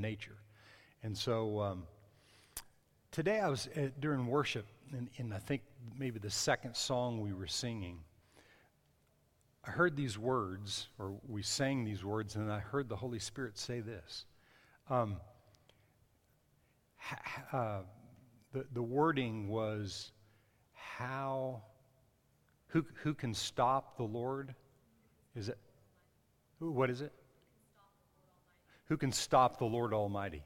nature. And so um, today I was uh, during worship, and, I think maybe the second song we were singing, I heard these words, or we sang these words, and I heard the Holy Spirit say this. Um, uh, the, the wording was, How, who, who can stop the Lord? Is it, what is it? Who can stop the Lord Almighty?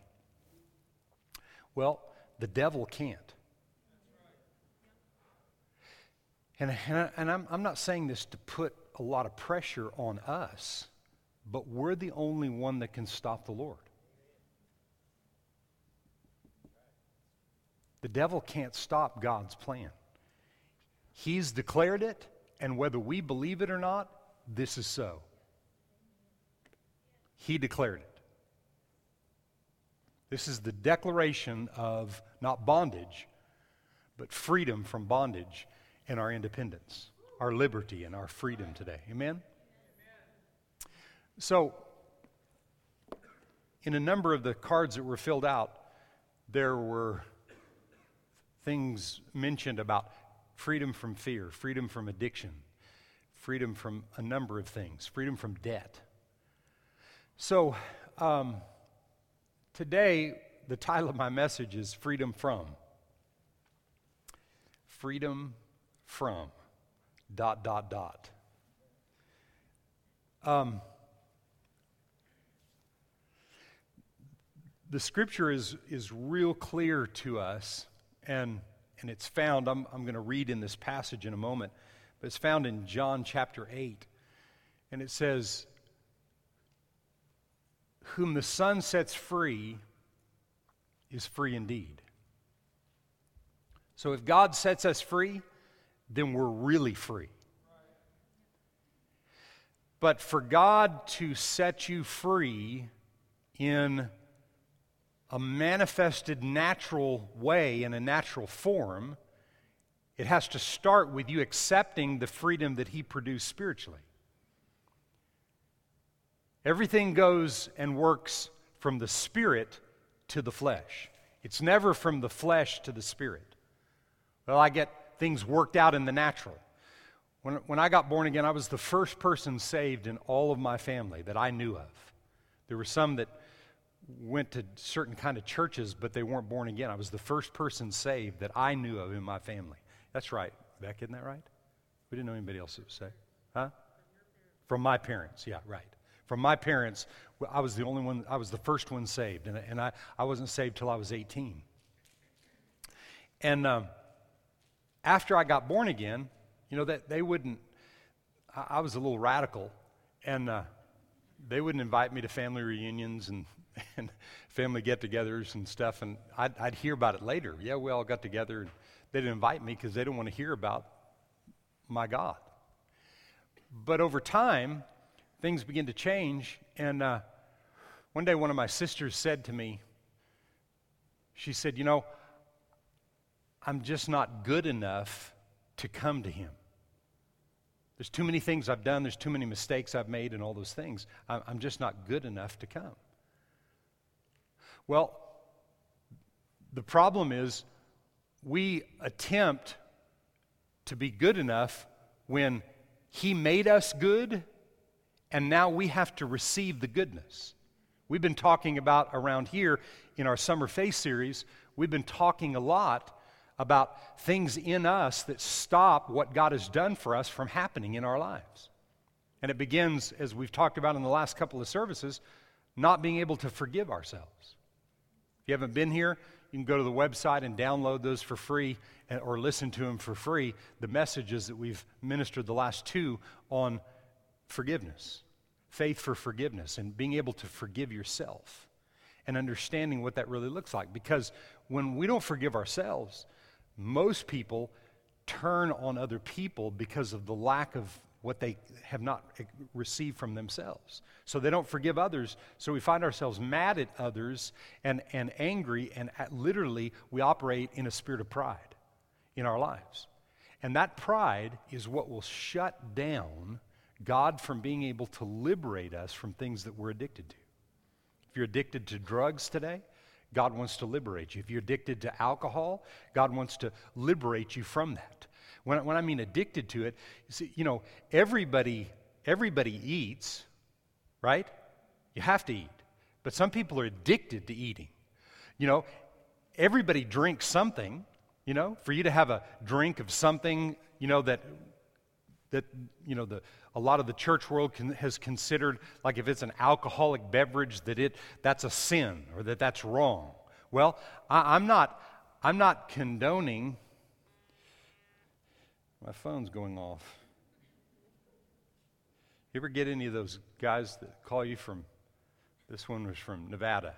Well, the devil can't. And, and, I, am I'm not saying this to put a lot of pressure on us, but we're the only one that can stop the Lord. The devil can't stop God's plan. He's declared it, and whether we believe it or not, this is so. He declared it. This is the declaration of not bondage, but freedom from bondage and our independence, our liberty and our freedom today. Amen? So, in a number of the cards that were filled out, there were things mentioned about freedom from fear, freedom from addiction, freedom from a number of things, freedom from debt. So, um, Today, the title of my message is Freedom From. Freedom from. Dot, dot, dot. Um, the scripture is, is real clear to us, and, and it's found, I'm, I'm going to read in this passage in a moment, but it's found in John chapter 8. And it says, whom the Son sets free is free indeed. So if God sets us free, then we're really free. But for God to set you free in a manifested natural way, in a natural form, it has to start with you accepting the freedom that He produced spiritually. Everything goes and works from the spirit to the flesh. It's never from the flesh to the spirit. Well, I get things worked out in the natural. When, when I got born again, I was the first person saved in all of my family that I knew of. There were some that went to certain kind of churches, but they weren't born again. I was the first person saved that I knew of in my family. That's right. Beck, isn't that right? We didn't know anybody else that was saved. Huh? From my parents, yeah, right from my parents, I was the only one, I was the first one saved. And, and I, I wasn't saved till I was 18. And um, after I got born again, you know, that they wouldn't, I, I was a little radical. And uh, they wouldn't invite me to family reunions and, and family get togethers and stuff. And I'd, I'd, hear about it later. Yeah, we all got together. And they didn't invite me because they didn't want to hear about my God. But over time, things begin to change. And uh, one day, one of my sisters said to me, she said, You know, I'm just not good enough to come to him. There's too many things I've done, there's too many mistakes I've made, and all those things. I'm just not good enough to come. Well, the problem is we attempt to be good enough when He made us good and now we have to receive the goodness. We've been talking about around here in our Summer Faith series, we've been talking a lot about things in us that stop what God has done for us from happening in our lives. And it begins, as we've talked about in the last couple of services, not being able to forgive ourselves. If you haven't been here, you can go to the website and download those for free eh, or listen to them for free. The messages that we've ministered the last two on forgiveness, faith for forgiveness, and being able to forgive yourself and understanding what that really looks like. Because when we don't forgive ourselves, most people turn on other people because of the lack of what they have not received from themselves. So they don't forgive others. So we find ourselves mad at others and, and angry, and literally we operate in a spirit of pride in our lives. And that pride is what will shut down God from being able to liberate us from things that we're addicted to. If you're addicted to drugs today, God wants to liberate you. If you're addicted to alcohol, God wants to liberate you from that. When, when I mean addicted to it, you, see, you know, everybody, everybody eats, right? You have to eat. But some people are addicted to eating. You know, everybody drinks something, you know, for you to have a drink of something, you know, that that you know the a lot of the church world can, has considered like if it's an alcoholic beverage that it that's a sin or that that's wrong. Well I, i'm not i'm not condoning. My phone's going off. You ever get any of those guys that call you from this one was from nevada?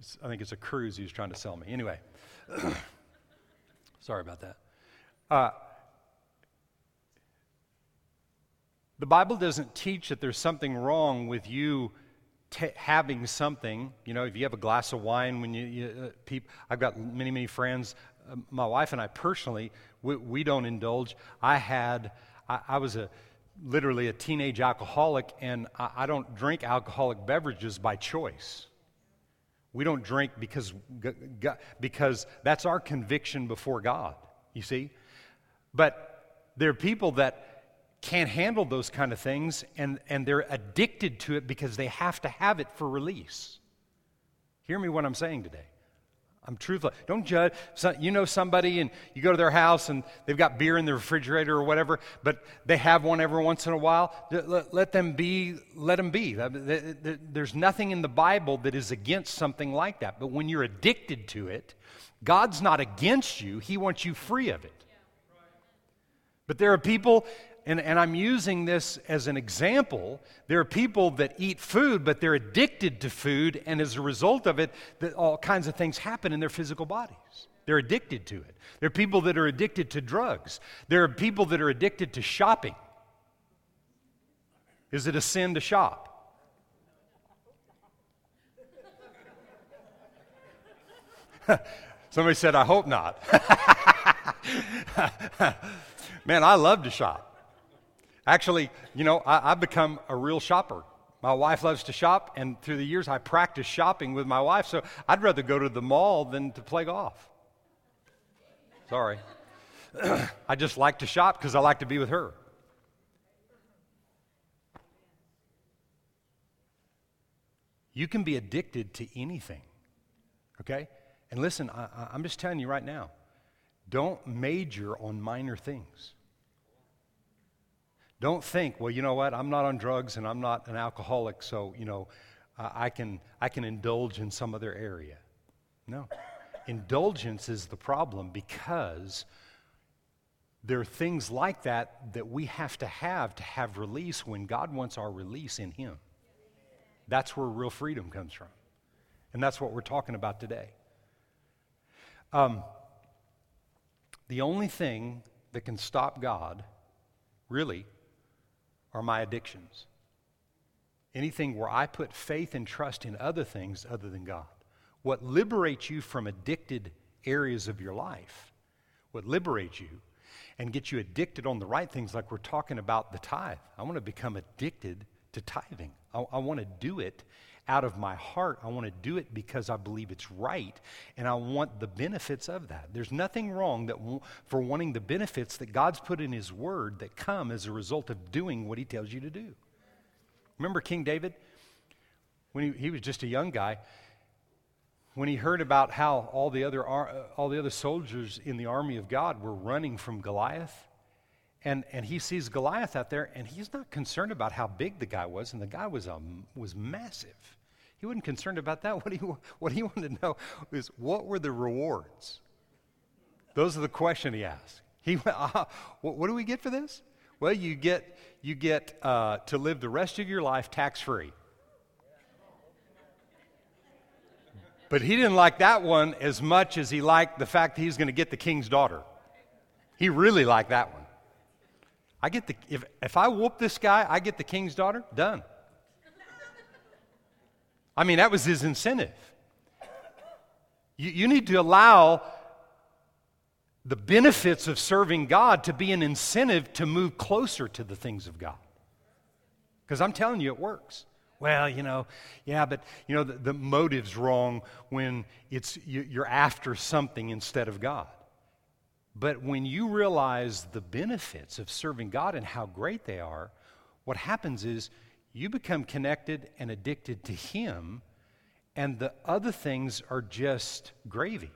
It's, i think it's a cruise he was trying to sell me. Anyway sorry about that. Uh, The Bible doesn't teach that there's something wrong with you t- having something. You know, if you have a glass of wine when you, you uh, I've got many, many friends. Uh, my wife and I personally, we, we don't indulge. I had, I, I, was a literally a teenage alcoholic, and I, I don't drink alcoholic beverages by choice. We don't drink because, because that's our conviction before God, you see? But there are people that can't handle those kind of things and, and they're addicted to it because they have to have it for release. Hear me what I'm saying today. I'm truthful. Don't judge. So, you know somebody and you go to their house and they've got beer in the refrigerator or whatever, but they have one every once in a while. Let, let them be. Let them be. Uh, there's nothing in the Bible that is against something like that. But when you're addicted to it, God's not against you. He wants you free of it. But there are people and, and I'm using this as an example. There are people that eat food, but they're addicted to food, and as a result of it, that all kinds of things happen in their physical bodies. They're addicted to it. There are people that are addicted to drugs. There are people that are addicted to shopping. Is it a sin to shop? Somebody said, I hope not. Man, I love to shop. Actually, you know, I, have become a real shopper. My wife loves to shop, and through the years, I practice shopping with my wife, so I'd rather go to the mall than to play golf. Sorry. I just like to shop because I like to be with her. You can be addicted to anything, okay? And listen, I, I'm just telling you right now don't major on minor things. Don't think, well, you know what, I'm not on drugs and I'm not an alcoholic, so, you know, uh, I, can, I can indulge in some other area. No. Indulgence is the problem because there are things like that that we have to have to have release when God wants our release in Him. That's where real freedom comes from. And that's what we're talking about today. Um, the only thing that can stop God, really, are my addictions. Anything where I put faith and trust in other things other than God. What liberates you from addicted areas of your life, what liberates you and gets you addicted on the right things, like we're talking about the tithe. I want to become addicted to tithing. I, I want to do it out of my heart. I want to do it because I believe it's right and I want the benefits of that. There's nothing wrong that for wanting the benefits that God's put in His Word that come as a result of doing what He tells you to do. Remember King David? When he, he was just a young guy, when he heard about how all the, other, all the other soldiers in the army of God were running from Goliath, and, and he sees Goliath out there, and he's not concerned about how big the guy was, and the guy was, um, was massive. He wasn't concerned about that. What he, what he wanted to know is what were the rewards? Those are the question he asked. He went, uh, what, what, do we get for this? Well, you get, you get uh, to live the rest of your life tax free. But he didn't like that one as much as he liked the fact that he's going to get the king's daughter. He really liked that one. I get the, if, if I whoop this guy, I get the king's daughter, done. I mean, that was his incentive. You, you need to allow the benefits of serving God to be an incentive to move closer to the things of God. Because I'm telling you, it works. Well, you know, yeah, but you know, the, the motive's wrong when it's you, you're after something instead of God. But when you realize the benefits of serving God and how great they are, what happens is you become connected and addicted to Him, and the other things are just gravy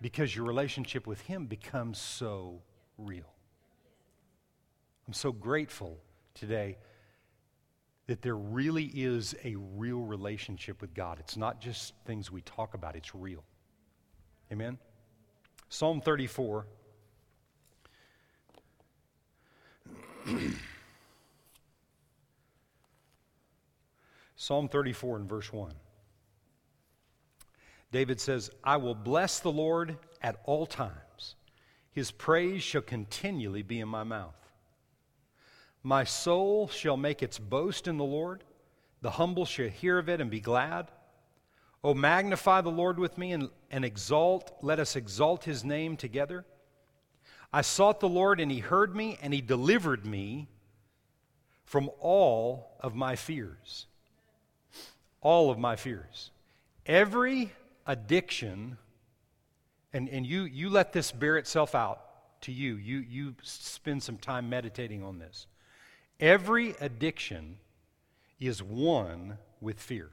because your relationship with Him becomes so real. I'm so grateful today that there really is a real relationship with God. It's not just things we talk about, it's real. Amen? Psalm 34. Psalm 34 and verse 1. David says, I will bless the Lord at all times. His praise shall continually be in my mouth. My soul shall make its boast in the Lord. The humble shall hear of it and be glad. O magnify the Lord with me and, and exalt, let us exalt his name together. I sought the Lord and he heard me and he delivered me from all of my fears. All of my fears. Every addiction, and, and you, you let this bear itself out to you. you. You spend some time meditating on this. Every addiction is one with fear.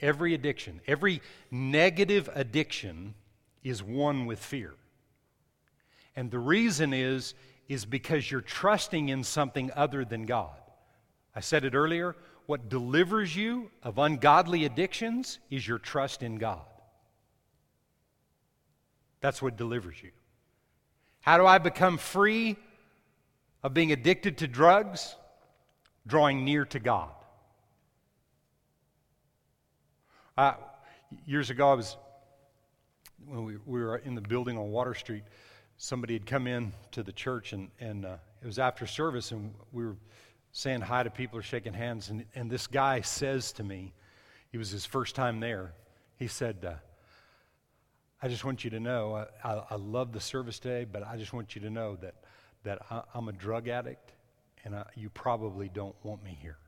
Every addiction, every negative addiction is one with fear. And the reason is is because you're trusting in something other than God. I said it earlier, what delivers you of ungodly addictions is your trust in God. That's what delivers you. How do I become free of being addicted to drugs? Drawing near to God. Uh, years ago, I was, when we, we, were in the building on Water Street, somebody had come in to the church, and, and uh, it was after service, and we were saying hi to people or shaking hands, and, and this guy says to me, he was his first time there, he said, uh, I just want you to know, I, I, I, love the service today, but I just want you to know that, that I, am a drug addict, and I, you probably don't want me here.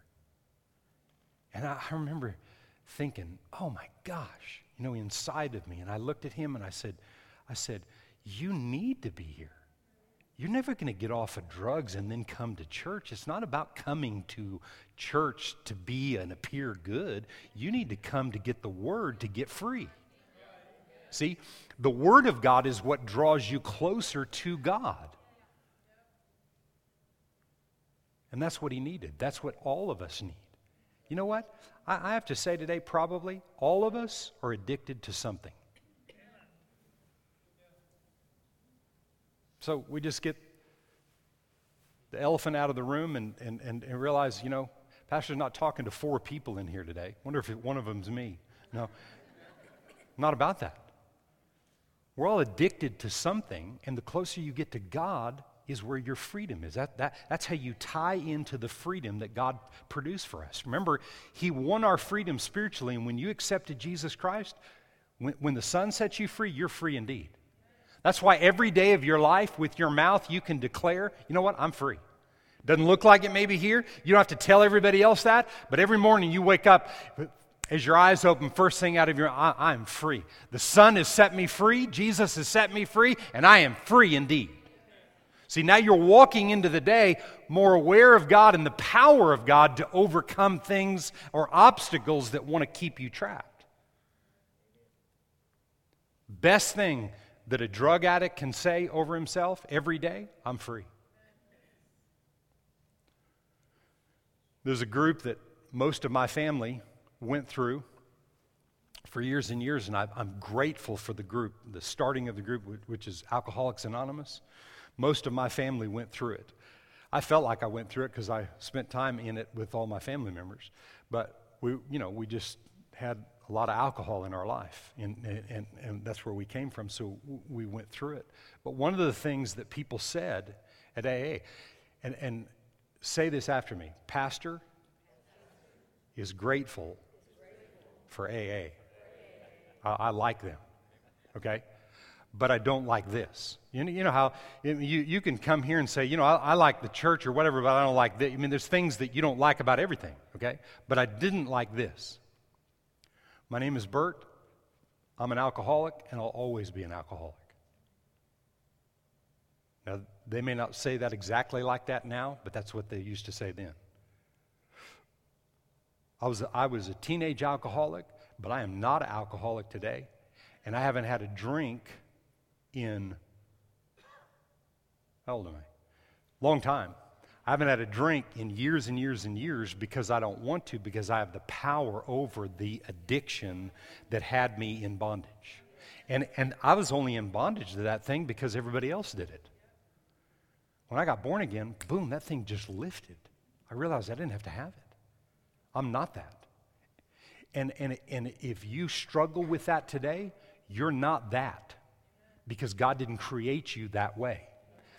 And I remember thinking, oh my gosh, you know, inside of me. And I looked at him and I said, I said, you need to be here. You're never going to get off of drugs and then come to church. It's not about coming to church to be and appear good. You need to come to get the word to get free. See, the word of God is what draws you closer to God. And that's what he needed. That's what all of us need. You know what? I, I have to say today, probably all of us are addicted to something. So we just get the elephant out of the room and, and, and, and realize, you know, Pastor's not talking to four people in here today. Wonder if one of them's me. No, not about that. We're all addicted to something, and the closer you get to God, is where your freedom is. That, that, that's how you tie into the freedom that God produced for us. Remember, He won our freedom spiritually, and when you accepted Jesus Christ, when, when the Son sets you free, you're free indeed. That's why every day of your life, with your mouth, you can declare, you know what, I'm free. Doesn't look like it maybe here. You don't have to tell everybody else that, but every morning you wake up, as your eyes open, first thing out of your I, I'm free. The Son has set me free, Jesus has set me free, and I am free indeed. See, now you're walking into the day more aware of God and the power of God to overcome things or obstacles that want to keep you trapped. Best thing that a drug addict can say over himself every day I'm free. There's a group that most of my family went through for years and years, and I'm grateful for the group, the starting of the group, which is Alcoholics Anonymous. Most of my family went through it. I felt like I went through it because I spent time in it with all my family members. But we, you know, we just had a lot of alcohol in our life, and, and, and that's where we came from, so we went through it. But one of the things that people said at AA, and, and say this after me Pastor is grateful for AA. I, I like them, okay? But I don't like this. You know, you know how you, you can come here and say, you know, I, I like the church or whatever, but I don't like this. I mean, there's things that you don't like about everything, okay? But I didn't like this. My name is Bert. I'm an alcoholic, and I'll always be an alcoholic. Now, they may not say that exactly like that now, but that's what they used to say then. I was, I was a teenage alcoholic, but I am not an alcoholic today. And I haven't had a drink in, how old am I? Long time. I haven't had a drink in years and years and years because I don't want to, because I have the power over the addiction that had me in bondage. And, and I was only in bondage to that thing because everybody else did it. When I got born again, boom, that thing just lifted. I realized I didn't have to have it. I'm not that. And, and, and if you struggle with that today, you're not that because God didn't create you that way.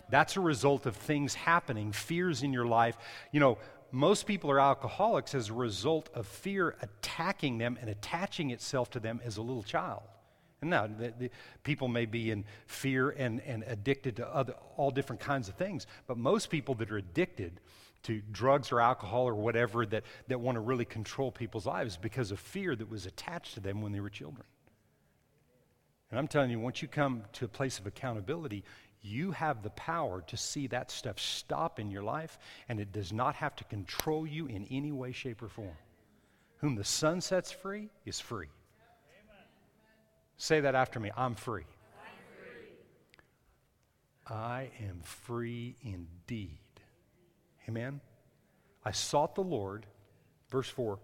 That's a result of things happening, fears in your life. You know, most people are alcoholics as a result of fear attacking them and attaching itself to them as a little child. And now, the, the, people may be in fear and, and addicted to other, all different kinds of things, but most people that are addicted to drugs or alcohol or whatever that, that want to really control people's lives because of fear that was attached to them when they were children. And I'm telling you, once you come to a place of accountability, you have the power to see that stuff stop in your life, and it does not have to control you in any way, shape, or form. Whom the Son sets free is free. Amen. Say that after me I'm free. I'm free. I am free indeed. Amen. I sought the Lord, verse 4.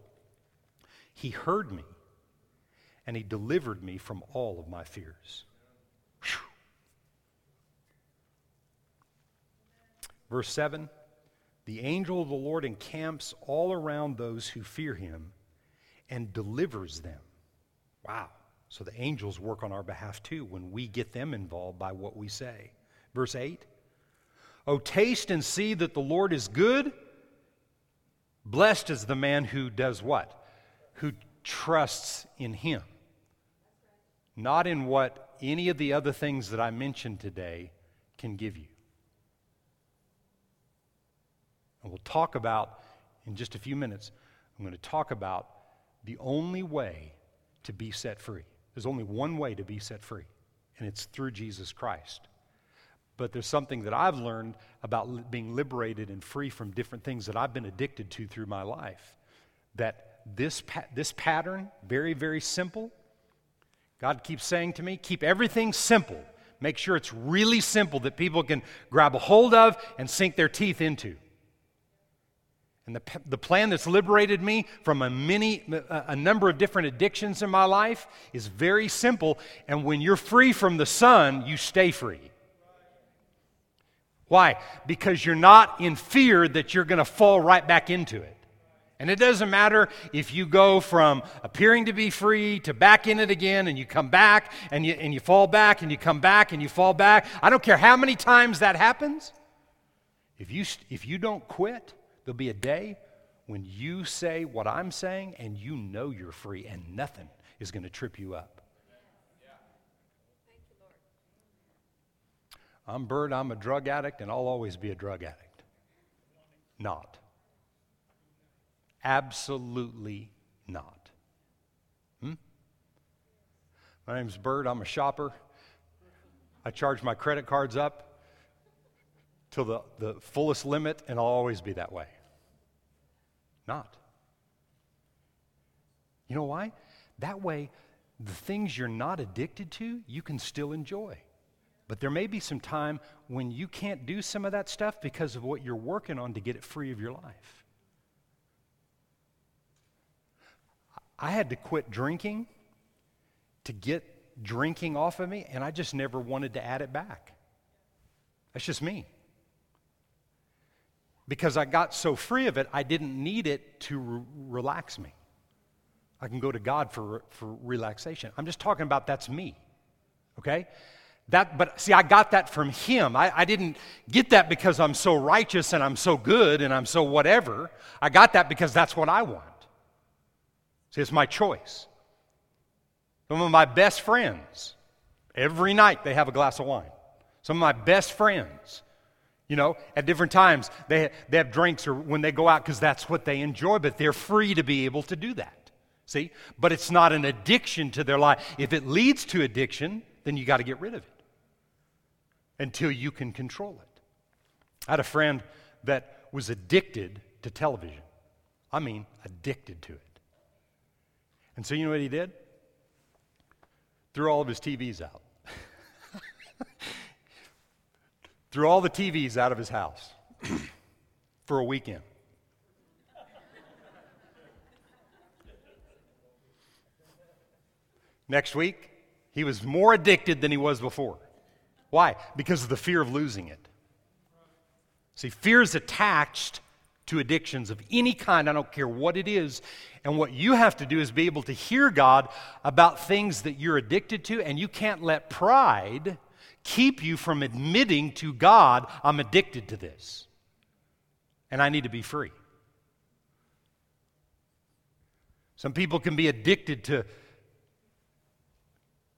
He heard me and he delivered me from all of my fears. Whew. Verse 7 The angel of the Lord encamps all around those who fear him and delivers them. Wow. So the angels work on our behalf too when we get them involved by what we say. Verse 8 Oh, taste and see that the Lord is good. Blessed is the man who does what? Who trusts in him not in what any of the other things that I mentioned today can give you. And we'll talk about, in just a few minutes, I'm going to talk about the only way to be set free. There's only one way to be set free, and it's through Jesus Christ. But there's something that I've learned about being liberated and free from different things that I've been addicted to through my life. That this, pa- this pattern, very, very simple, God keeps saying to me, keep everything simple. Make sure it's really simple that people can grab a hold of and sink their teeth into. And the, the plan that's liberated me from a, many, a number of different addictions in my life is very simple. And when you're free from the Son, you stay free. Why? Because you're not in fear that you're going to fall right back into it. And it doesn't matter if you go from appearing to be free to back in it again and you come back and you, and you fall back and you come back and you fall back. I don't care how many times that happens. If you, if you don't quit, there'll be a day when you say what I'm saying and you know you're free and nothing is going to trip you up. I'm Bert, I'm a drug addict, and I'll always be a drug addict. Not. Absolutely not. Hmm? My name's Bert. I'm a shopper. I charge my credit cards up to the, the fullest limit, and I'll always be that way. Not. You know why? That way, the things you're not addicted to, you can still enjoy. But there may be some time when you can't do some of that stuff because of what you're working on to get it free of your life. I had to quit drinking to get drinking off of me, and I just never wanted to add it back. That's just me. Because I got so free of it, I didn't need it to re- relax me. I can go to God for, for relaxation. I'm just talking about that's me. Okay? That, but see, I got that from him. I, I, didn't get that because I'm so righteous and I'm so good and I'm so whatever. I got that because that's what I want. See, it's my choice. Some of my best friends, Every night they have a glass of wine. Some of my best friends, you know, at different times they, they have drinks or when they go out because that's what they enjoy, but they're free to be able to do that. See? But it's not an addiction to their life. If it leads to addiction, then you got to get rid of it until you can control it. I had a friend that was addicted to television. I mean, addicted to it. And so, you know what he did? Threw all of his TVs out. Threw all the TVs out of his house for a weekend. Next week, he was more addicted than he was before. Why? Because of the fear of losing it. See, fear is attached to addictions of any kind. I don't care what it is. And what you have to do is be able to hear God about things that you're addicted to, and you can't let pride keep you from admitting to God, I'm addicted to this. And I need to be free. Some people can be addicted to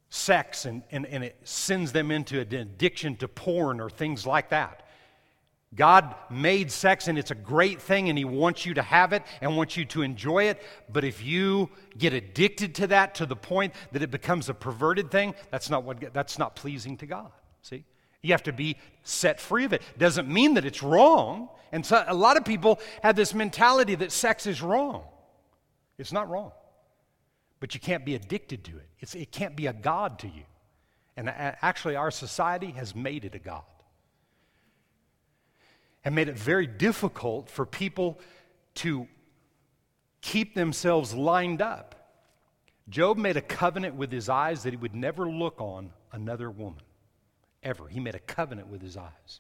sex and, and, and it sends them into an addiction to porn or things like that. God made sex and it's a great thing and He wants you to have it and wants you to enjoy it. But if you get addicted to that to the point that it becomes a perverted thing, that's not, what, that's not pleasing to God. See? You have to be set free of it. Doesn't mean that it's wrong. And so a lot of people have this mentality that sex is wrong. It's not wrong but you can't be addicted to it. It's, it can't be a God to you. And actually, our society has made it a God and made it very difficult for people to keep themselves lined up. Job made a covenant with his eyes that he would never look on another woman, ever. He made a covenant with his eyes.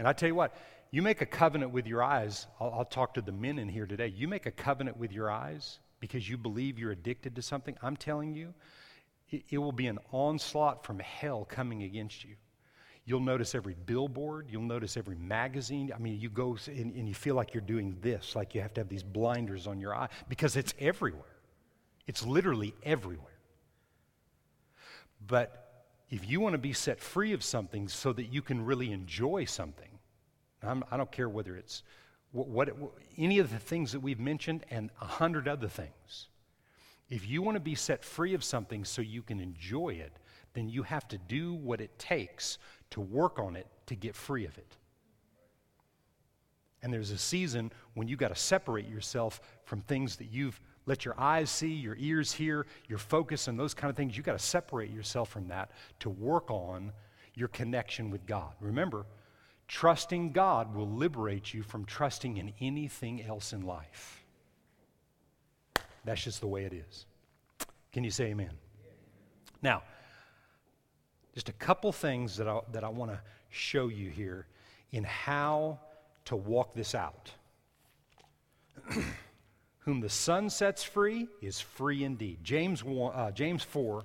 And I tell you what, you make a covenant with your eyes. I'll, I'll talk to the men in here today. You make a covenant with your eyes, because you believe you're addicted to something, I'm telling you, it, it will be an onslaught from hell coming against you. You'll notice every billboard, you'll notice every magazine. I mean, you go and, and you feel like you're doing this, like you have to have these blinders on your eye, because it's everywhere. It's literally everywhere. But if you want to be set free of something so that you can really enjoy something, I'm, I do not care whether it's what, what, any of the things that we've mentioned and a hundred other things. If you want to be set free of something so you can enjoy it, then you have to do what it takes to work on it to get free of it. And there's a season when you got to separate yourself from things that you've let your eyes see, your ears hear, your focus, and those kind of things. You got to separate yourself from that to work on your connection with God. Remember, Trusting God will liberate you from trusting in anything else in life. That's just the way it is. Can you say amen? Now, just a couple things that I, that I want to show you here in how to walk this out. Whom the Son sets free is free indeed. James, 1, uh, James 4,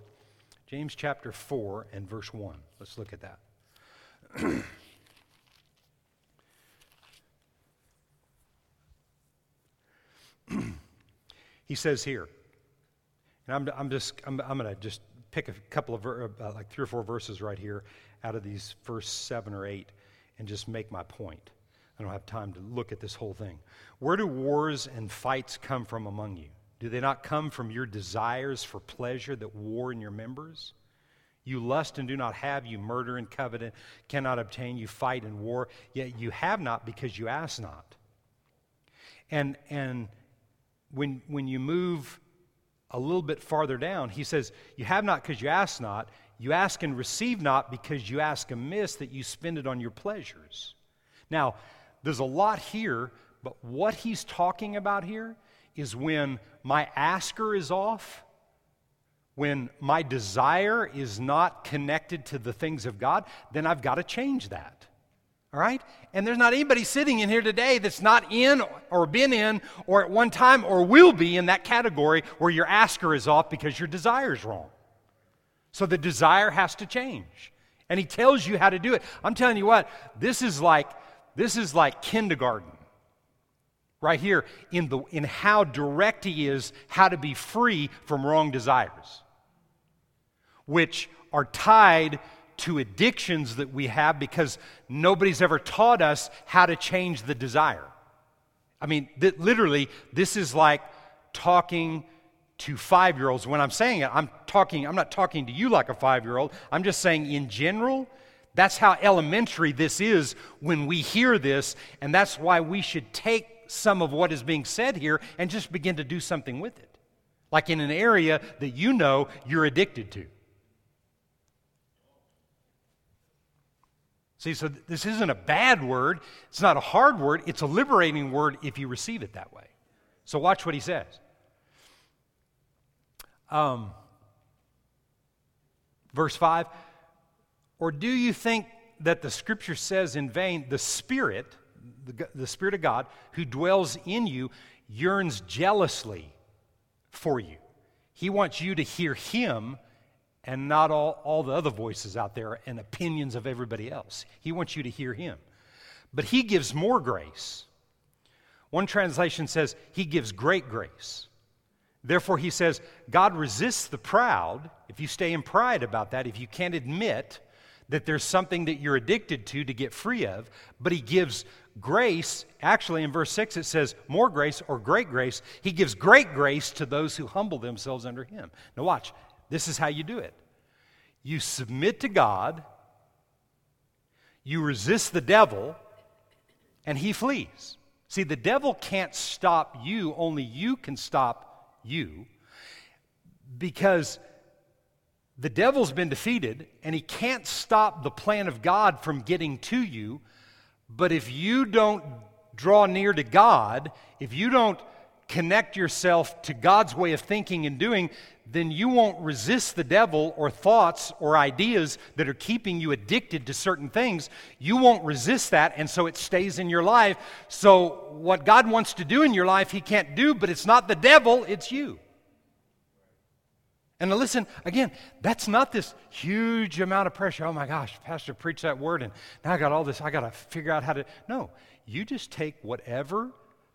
James chapter 4 and verse 1. Let's look at that. he says here, and I'm, I'm just, I'm, I'm going to just pick a couple of, uh, like three or four verses right here out of these first seven or eight and just make my point. I don't have time to look at this whole thing. Where do wars and fights come from among you? Do they not come from your desires for pleasure that war in your members? You lust and do not have, you murder and covet, and cannot obtain, you fight and war, yet you have not because you ask not. And, and when, when you move a little bit farther down, he says, You have not because you ask not. You ask and receive not because you ask amiss that you spend it on your pleasures. Now, there's a lot here, but what he's talking about here is when my asker is off, when my desire is not connected to the things of God, then I've got to change that. All right? And there's not anybody sitting in here today that's not in or been in or at one time or will be in that category where your asker is off because your desire is wrong. So the desire has to change. And he tells you how to do it. I'm telling you what, this is like this is like kindergarten. Right here in the in how direct he is how to be free from wrong desires. which are tied to addictions that we have because nobody's ever taught us how to change the desire. I mean, th- literally, this is like talking to five year olds. When I'm saying it, I'm talking, I'm not talking to you like a five year old. I'm just saying in general, that's how elementary this is when we hear this, and that's why we should take some of what is being said here and just begin to do something with it. Like in an area that you know you're addicted to. See, so this isn't a bad word. It's not a hard word. It's a liberating word if you receive it that way. So watch what he says. Um, verse 5 Or do you think that the scripture says in vain, the Spirit, the, the Spirit of God, who dwells in you, yearns jealously for you? He wants you to hear Him and not all, all the other voices out there and opinions of everybody else. He wants you to hear him. But he gives more grace. One translation says he gives great grace. Therefore, he says, God resists the proud. If you stay in pride about that, if you can't admit that there's something that you're addicted to to get free of, but he gives grace. Actually, in verse 6, it says more grace or great grace. He gives great grace to those who humble themselves under him. Now, watch. This is how you do it you submit to God, you resist the devil, and he flees. See, the devil can't stop you, only you can stop you because the devil's been defeated and he can't stop the plan of God from getting to you. But if you don't draw near to God, if you don't connect yourself to God's way of thinking and doing, then you won't resist the devil or thoughts or ideas that are keeping you addicted to certain things. You won't resist that, and so it stays in your life. So, what God wants to do in your life, He can't do, but it's not the devil, it's you. And listen, again, that's not this huge amount of pressure. Oh my gosh, Pastor preached that word, and now I got all this, I got to figure out how to. No, you just take whatever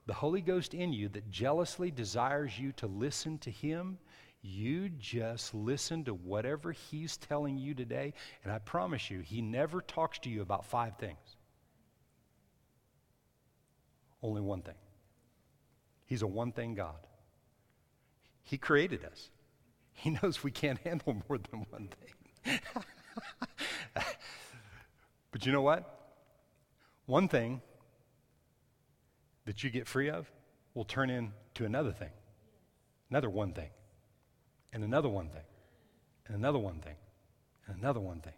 the Holy Ghost in you that jealously desires you to listen to Him you just listen to whatever he's telling you today, and I promise you, he never talks to you about five things. Only one thing. He's a one thing God. He created us, He knows we can't handle more than one thing. but you know what? One thing that you get free of will turn into another thing, another one thing and another one thing, and another one thing, and another one thing.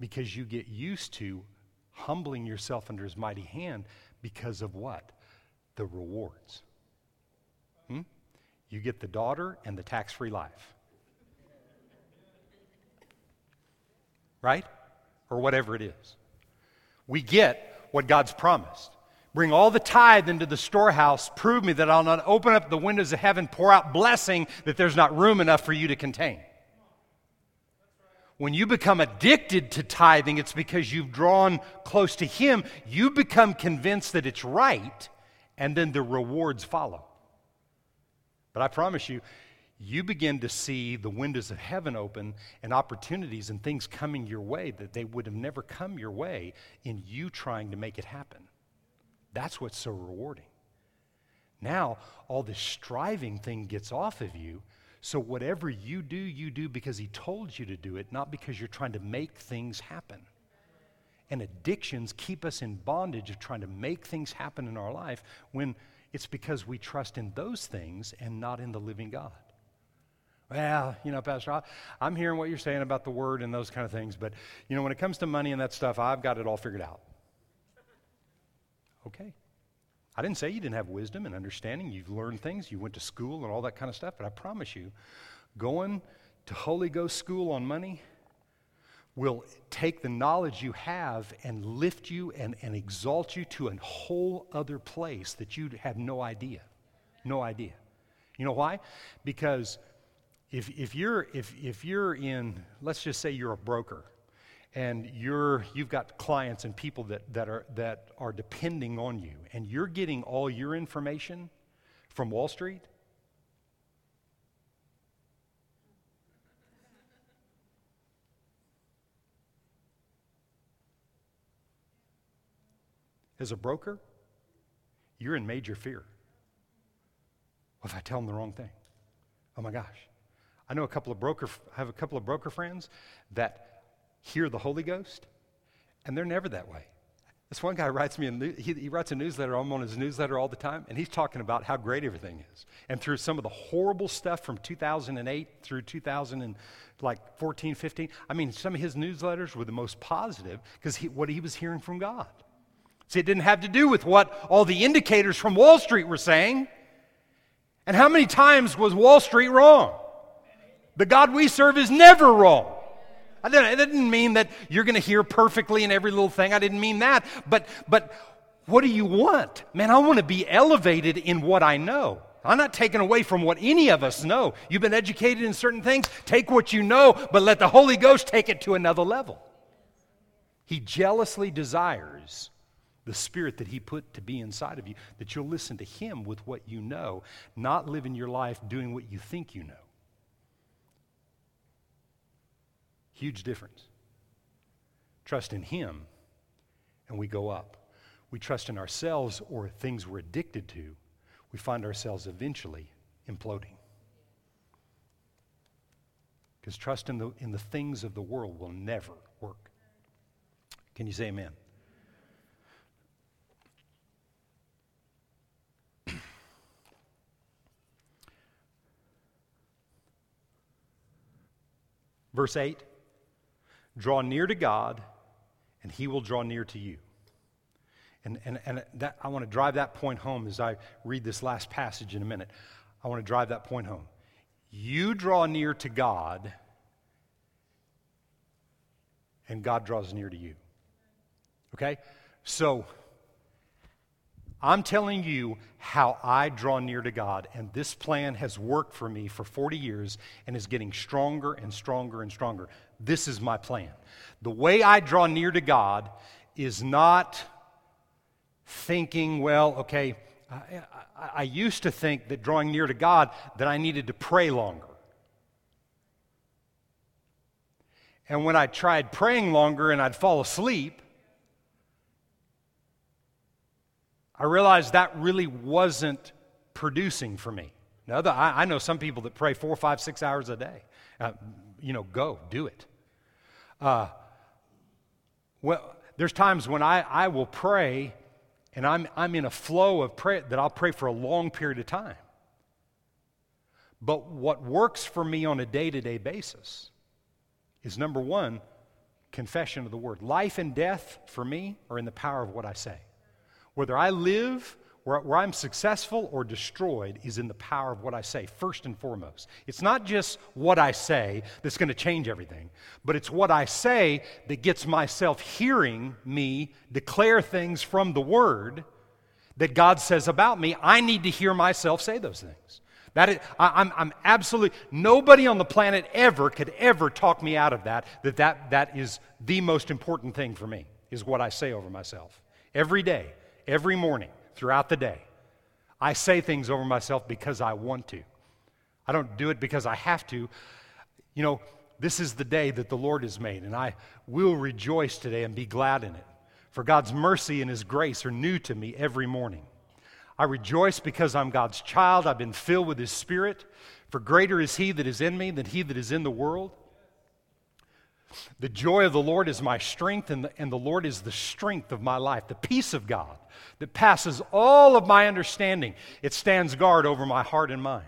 Because you get used to humbling yourself under his mighty hand because of what? The rewards. Hmm? You get the daughter and the tax free life. Right? Or whatever it is. We get what God's promised. Bring all the tithe into the storehouse. Prove me that I'll not open up the windows of heaven, pour out blessing that there's not room enough for you to contain. When you become addicted to tithing, it's because you've drawn close to Him. You become convinced that it's right, and then the rewards follow. But I promise you, you begin to see the windows of heaven open and opportunities and things coming your way that they would have never come your way in you trying to make it happen. That's what's so rewarding. Now, all this striving thing gets off of you. So, whatever you do, you do because He told you to do it, not because you're trying to make things happen. And addictions keep us in bondage of trying to make things happen in our life when it's because we trust in those things and not in the living God. Well, you know, Pastor, I'm hearing what you're saying about the word and those kind of things, but, you know, when it comes to money and that stuff, I've got it all figured out. Okay. I didn't say you didn't have wisdom and understanding. You've learned things. You went to school and all that kind of stuff. But I promise you, going to Holy Ghost school on money will take the knowledge you have and lift you and, and exalt you to a whole other place that you have no idea. No idea. You know why? Because if, if, you're, if, if you're in, let's just say you're a broker and you're, you've got clients and people that, that, are, that are depending on you, and you're getting all your information from Wall Street, as a broker, you're in major fear. What if I tell them the wrong thing? Oh my gosh. I know a couple of broker I have a couple of broker friends that hear the Holy Ghost, and they're never that way. This one guy writes me, a, he, he writes a newsletter. I'm on his newsletter all the time, and he's talking about how great everything is. And through some of the horrible stuff from 2008 through 2014, 15, I mean, some of his newsletters were the most positive because what he was hearing from God. See, it didn't have to do with what all the indicators from Wall Street were saying. And how many times was Wall Street wrong? The God we serve is never wrong. I didn't, it didn't mean that you're going to hear perfectly in every little thing. I didn't mean that. But, but what do you want? Man, I want to be elevated in what I know. I'm not taking away from what any of us know. You've been educated in certain things. Take what you know, but let the Holy Ghost take it to another level. He jealously desires the spirit that he put to be inside of you, that you'll listen to him with what you know, not living your life doing what you think you know. Huge difference. Trust in him, and we go up. We trust in ourselves or things we're addicted to, we find ourselves eventually imploding. Because trust in the, in the things of the world will never work. Can you say amen? Verse 8 Draw near to God, and He will draw near to you. And, and, and that, I want to drive that point home as I read this last passage in a minute. I want to drive that point home. You draw near to God, and God draws near to you. Okay? So, I'm telling you how I draw near to God, and this plan has worked for me for 40 years and is getting stronger and stronger and stronger. This is my plan. The way I draw near to God is not thinking, well, okay, I, I, I used to think that drawing near to God, that I needed to pray longer. And when I tried praying longer and I'd fall asleep, I realized that really wasn't producing for me. Now, I, I, know some people that pray four, five, six hours a day. Uh, you know, go, do it. Uh, well, there's times when I, I will pray and I'm, I'm in a flow of prayer that I'll pray for a long period of time. But what works for me on a day to day basis is number one, confession of the word. Life and death for me are in the power of what I say. Whether I live, where, where I'm successful or destroyed, is in the power of what I say, first and foremost. It's not just what I say that's going to change everything, but it's what I say that gets myself hearing me declare things from the Word that God says about me. I need to hear myself say those things. That is, I, am I'm absolutely, nobody on the planet ever could ever talk me out of that, that, that that is the most important thing for me, is what I say over myself. Every day, every morning throughout the day. I say things over myself because I want to. I don't do it because I have to. You know, this is the day that the Lord has made, and I will rejoice today and be glad in it. For God's mercy and His grace are new to me every morning. I rejoice because I'm God's child. I've been filled with His Spirit. For greater is He that is in me than He that is in the world. The joy of the Lord is my strength, and the, and the Lord is the strength of my life. The peace of God that passes all of my understanding, it stands guard over my heart and mind.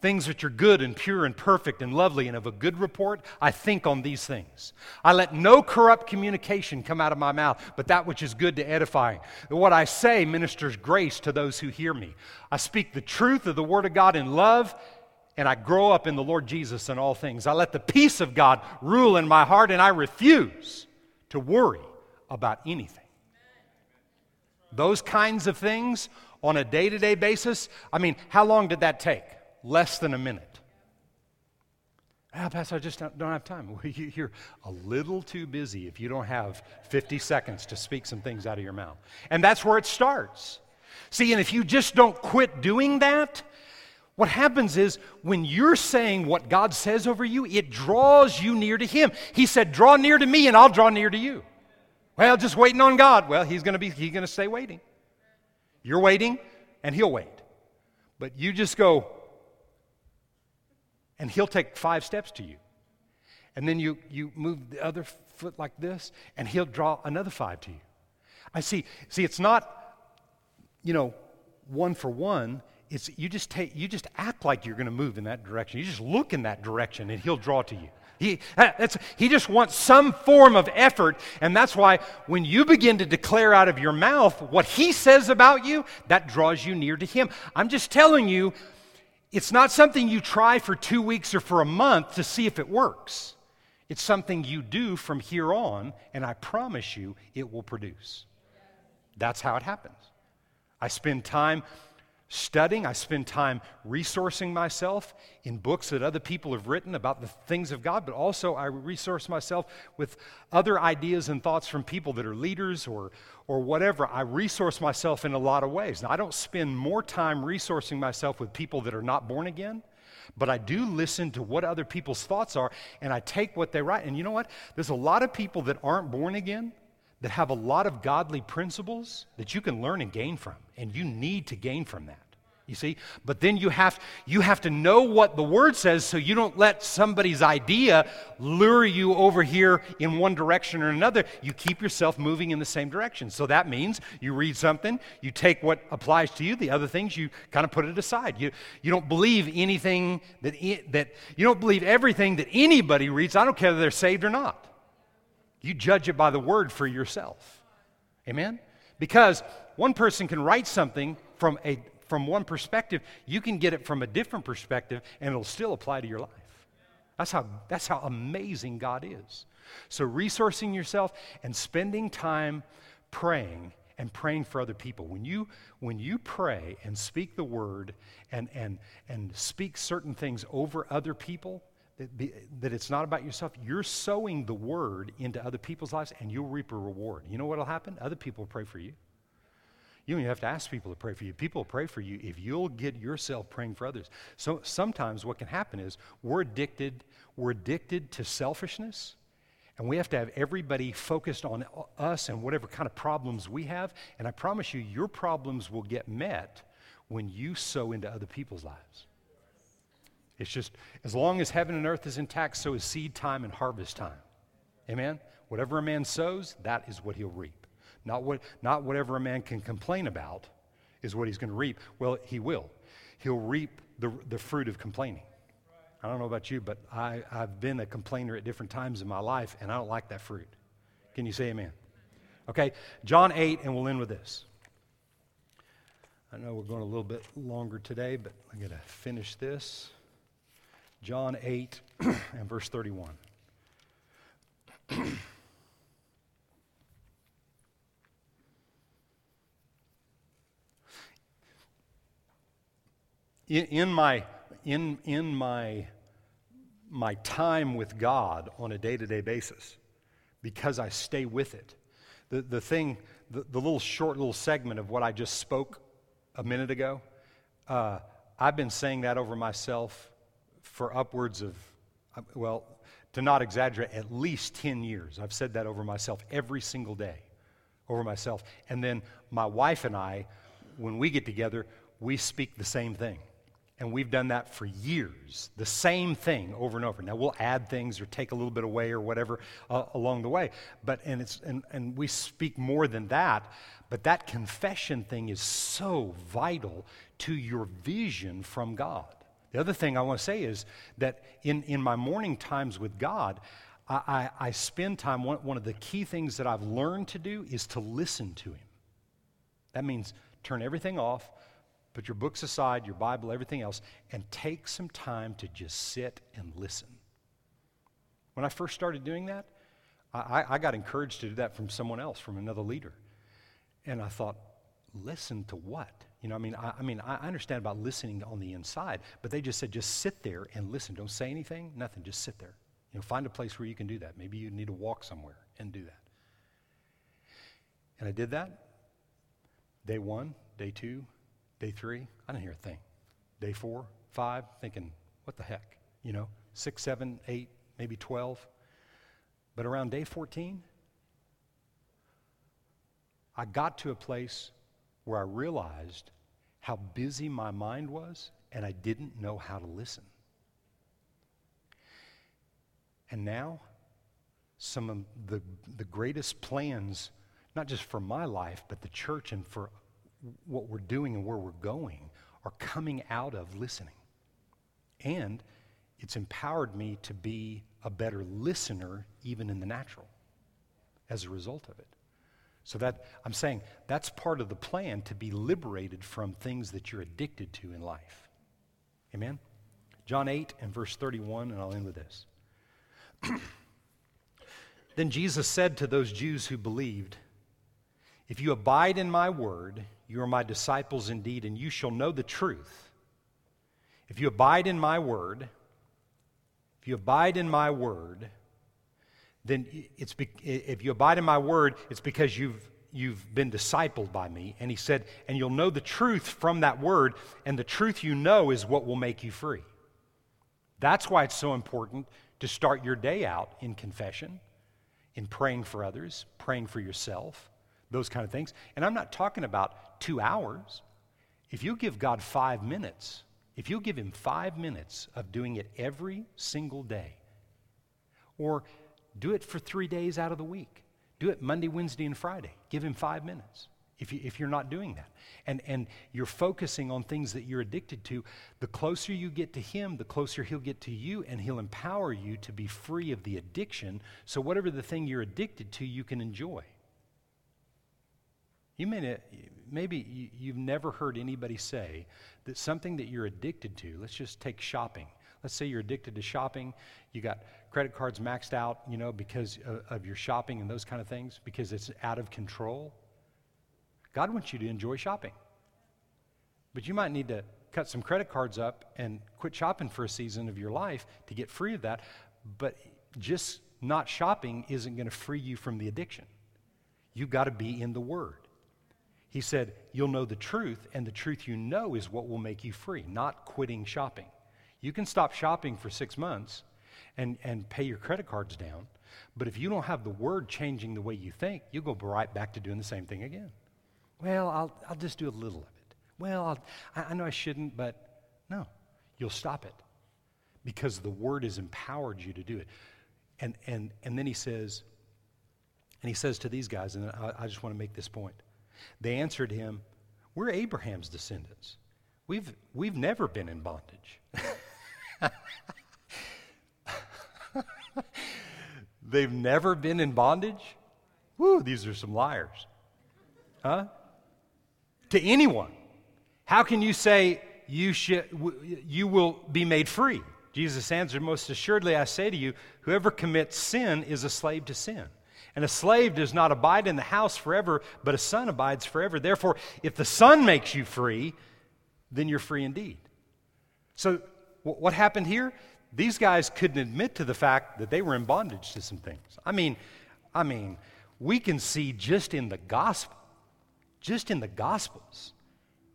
Things which are good and pure and perfect and lovely and of a good report, I think on these things. I let no corrupt communication come out of my mouth, but that which is good to edifying. What I say ministers grace to those who hear me. I speak the truth of the Word of God in love and I grow up in the Lord Jesus in all things. I let the peace of God rule in my heart, and I refuse to worry about anything. Those kinds of things on a day to day basis, I mean, how long did that take? Less than a minute. Ah, Pastor, I just don't, have time. You're a little too busy if you don't have 50 seconds to speak some things out of your mouth. And that's where it starts. See, and if you just don't quit doing that, what happens is when you're saying what God says over you, it draws you near to Him. He said, Draw near to me and I'll draw near to you. Well, just waiting on God. Well, he's going to be he's going to stay waiting. You're waiting and he'll wait. But you just go and he'll take 5 steps to you. And then you you move the other foot like this and he'll draw another 5 to you. I see see it's not you know one for one it's you just take you just act like you're going to move in that direction you just look in that direction and he'll draw to you he, uh, he just wants some form of effort and that's why when you begin to declare out of your mouth what he says about you that draws you near to him. I'm just telling you it's not something you try for two weeks or for a month to see if it works. It's something you do from here on and i promise you it will produce. That's how it happens. I spend time studying. I spend time resourcing myself in books that other people have written about the things of God, but also I resource myself with other ideas and thoughts from people that are leaders or, or whatever. I resource myself in a lot of ways. Now, I don't spend more time resourcing myself with people that are not born again. But I do listen to what other people's thoughts are, and I take what they write. And you know what? There's a lot of people that aren't born again that have a lot of godly principles that you can learn and gain from, and you need to gain from that. You see? But then you have, you have to know what the word says so you don't let somebody's idea lure you over here in one direction or another. You keep yourself moving in the same direction. So that means you read something, you take what applies to you, the other things you kind of put it aside. You, you don't believe anything that, that, you don't believe everything that anybody reads. I don't care if they're saved or not. You judge it by the word for yourself. Amen? Because one person can write something from, a, from one perspective, you can get it from a different perspective and it'll still apply to your life. That's how, that's how amazing God is. So, resourcing yourself and spending time praying and praying for other people. When you, when you pray and speak the word and, and, and speak certain things over other people, that, it's not about yourself. You're sowing the word into other people's lives and you'll reap a reward. You know what will happen? Other people will pray for you. You don't even have to ask people to pray for you. People will pray for you if you'll get yourself praying for others. So sometimes what can happen is we're addicted, we're addicted to selfishness, and we have to have everybody focused on us and whatever kind of problems we have. And I promise you, your problems will get met when you sow into other people's lives. It's just as long as heaven and earth is intact, so is seed time and harvest time. Amen? Whatever a man sows, that is what he'll reap. Not, what, not whatever a man can complain about is what he's going to reap. Well, he will. He'll reap the, the fruit of complaining. I don't know about you, but I, I've been a complainer at different times in my life, and I don't like that fruit. Can you say amen? Okay, John 8, and we'll end with this. I know we're going a little bit longer today, but I'm going to finish this. John 8 and verse 31. in, my, in, in my, my time with God on a day to day basis, because I stay with it, the, the thing, the, the little short little segment of what I just spoke a minute ago, uh, I've been saying that over myself for upwards of, well, to not exaggerate, at least 10 years. I've said that over myself every single day, over myself. And then my wife and I, when we get together, we speak the same thing. And we've done that for years, the same thing over and over. Now, we'll add things or take a little bit away or whatever uh, along the way. But, and, it's, and, and we speak more than that. But that confession thing is so vital to your vision from God. The other thing I want to say is that in, in my morning times with God, I, I, I spend time, one, one of the key things that I've learned to do is to listen to Him. That means turn everything off, put your books aside, your Bible, everything else, and take some time to just sit and listen. When I first started doing that, I, I got encouraged to do that from someone else, from another leader. And I thought, listen to what? You know, I mean, I, I, mean, I understand about listening on the inside, but they just said, just sit there and listen. Don't say anything, nothing. Just sit there. You know, find a place where you can do that. Maybe you need to walk somewhere and do that. And I did that. Day one, day two, day three. I didn't hear a thing. Day four, five, thinking, what the heck? You know, six, seven, eight, maybe 12. But around day 14, I got to a place where I realized how busy my mind was and I didn't know how to listen. And now, some of the, the greatest plans, not just for my life, but the church and for what we're doing and where we're going, are coming out of listening. And it's empowered me to be a better listener, even in the natural, as a result of it. So that I'm saying that's part of the plan to be liberated from things that you're addicted to in life. Amen? John 8 and verse 31, and I'll end with this. then Jesus said to those Jews who believed, If you abide in my word, you are my disciples indeed, and you shall know the truth. If you abide in my word, if you abide in my word, then it's be, if you abide in my word, it's because you've you've been discipled by me. And he said, and you'll know the truth from that word, and the truth you know is what will make you free. That's why it's so important to start your day out in confession, in praying for others, praying for yourself, those kind of things. And I'm not talking about two hours. If you give God five minutes, if you give Him five minutes of doing it every single day, or do it for three days out of the week, do it Monday, Wednesday, and Friday, give Him five minutes if, you, if you're not doing that. And, and you're focusing on things that you're addicted to, the closer you get to Him, the closer He'll get to you, and He'll empower you to be free of the addiction. So, whatever the thing you're addicted to, you can enjoy. You may maybe you've never heard anybody say that something that you're addicted to, let's just take shopping. Let's say you're addicted to shopping, you got credit cards maxed out, you know, because of, of your shopping and those kind of things, because it's out of control. God wants you to enjoy shopping. But you might need to cut some credit cards up and quit shopping for a season of your life to get free of that. But just not shopping isn't going to free you from the addiction. You've got to be in the Word. He said, You'll know the truth, and the truth you know is what will make you free, not quitting shopping. You can stop shopping for six months and, and pay your credit cards down, but if you don't have the Word changing the way you think, you'll go right back to doing the same thing again. Well, I'll, I'll just do a little of it. Well, i I know I shouldn't, but no, you'll stop it because the word has empowered you to do it. And, and, and then he says, and he says to these guys, and I, I just want to make this point. They answered him, We're Abraham's descendants. We've, we've never been in bondage. They've never been in bondage? Woo, these are some liars. Huh? to anyone. How can you say you, you will be made free? Jesus answered, Most assuredly, I say to you, whoever commits sin is a slave to sin. And a slave does not abide in the house forever, but a son abides forever. Therefore, if the son makes you free, then you're free indeed. So, what happened here? These guys couldn't admit to the fact that they were in bondage to some things. I mean, I mean, we can see just in the gospel just in the Gospels,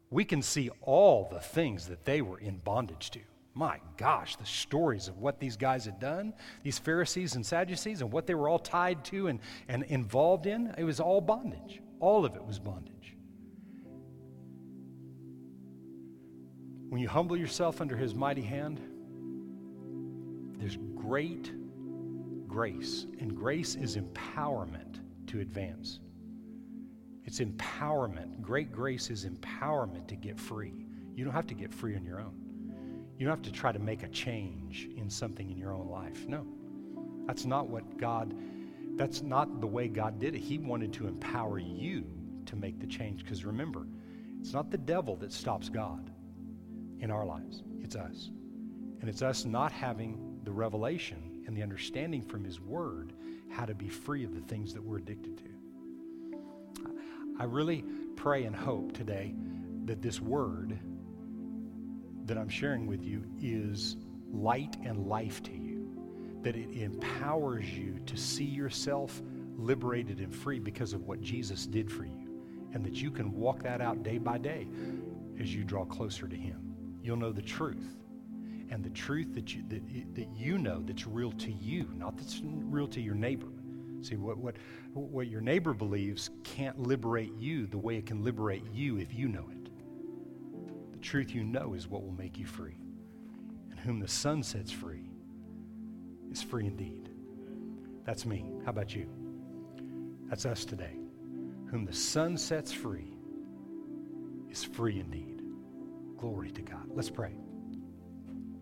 we can see all the things that they were in bondage to. My gosh, the stories of what these guys had done, these Pharisees and Sadducees, and what they were all tied to and, and involved in, it was all bondage. All of it was bondage. When you humble yourself under his mighty hand, there's great grace, and grace is empowerment to advance. It's empowerment. Great grace is empowerment to get free. You don't have to get free on your own. You don't have to try to make a change in something in your own life. No. That's not what God, that's not the way God did it. He wanted to empower you to make the change. Because remember, it's not the devil that stops God in our lives, it's us. And it's us not having the revelation and the understanding from His Word how to be free of the things that we're addicted to. I really pray and hope today that this word that I'm sharing with you is light and life to you, that it empowers you to see yourself liberated and free because of what Jesus did for you, and that you can walk that out day by day as you draw closer to Him. You'll know the truth. And the truth that you, that, that you know that's real to you, not that's real to your neighbor. See, what, what, what your neighbor believes can't liberate you the way it can liberate you if you know it. The truth you know is what will make you free. And whom the Son sets free is free indeed. That's me. How about you? That's us today. Whom the Son sets free is free indeed. Glory to God. Let's pray.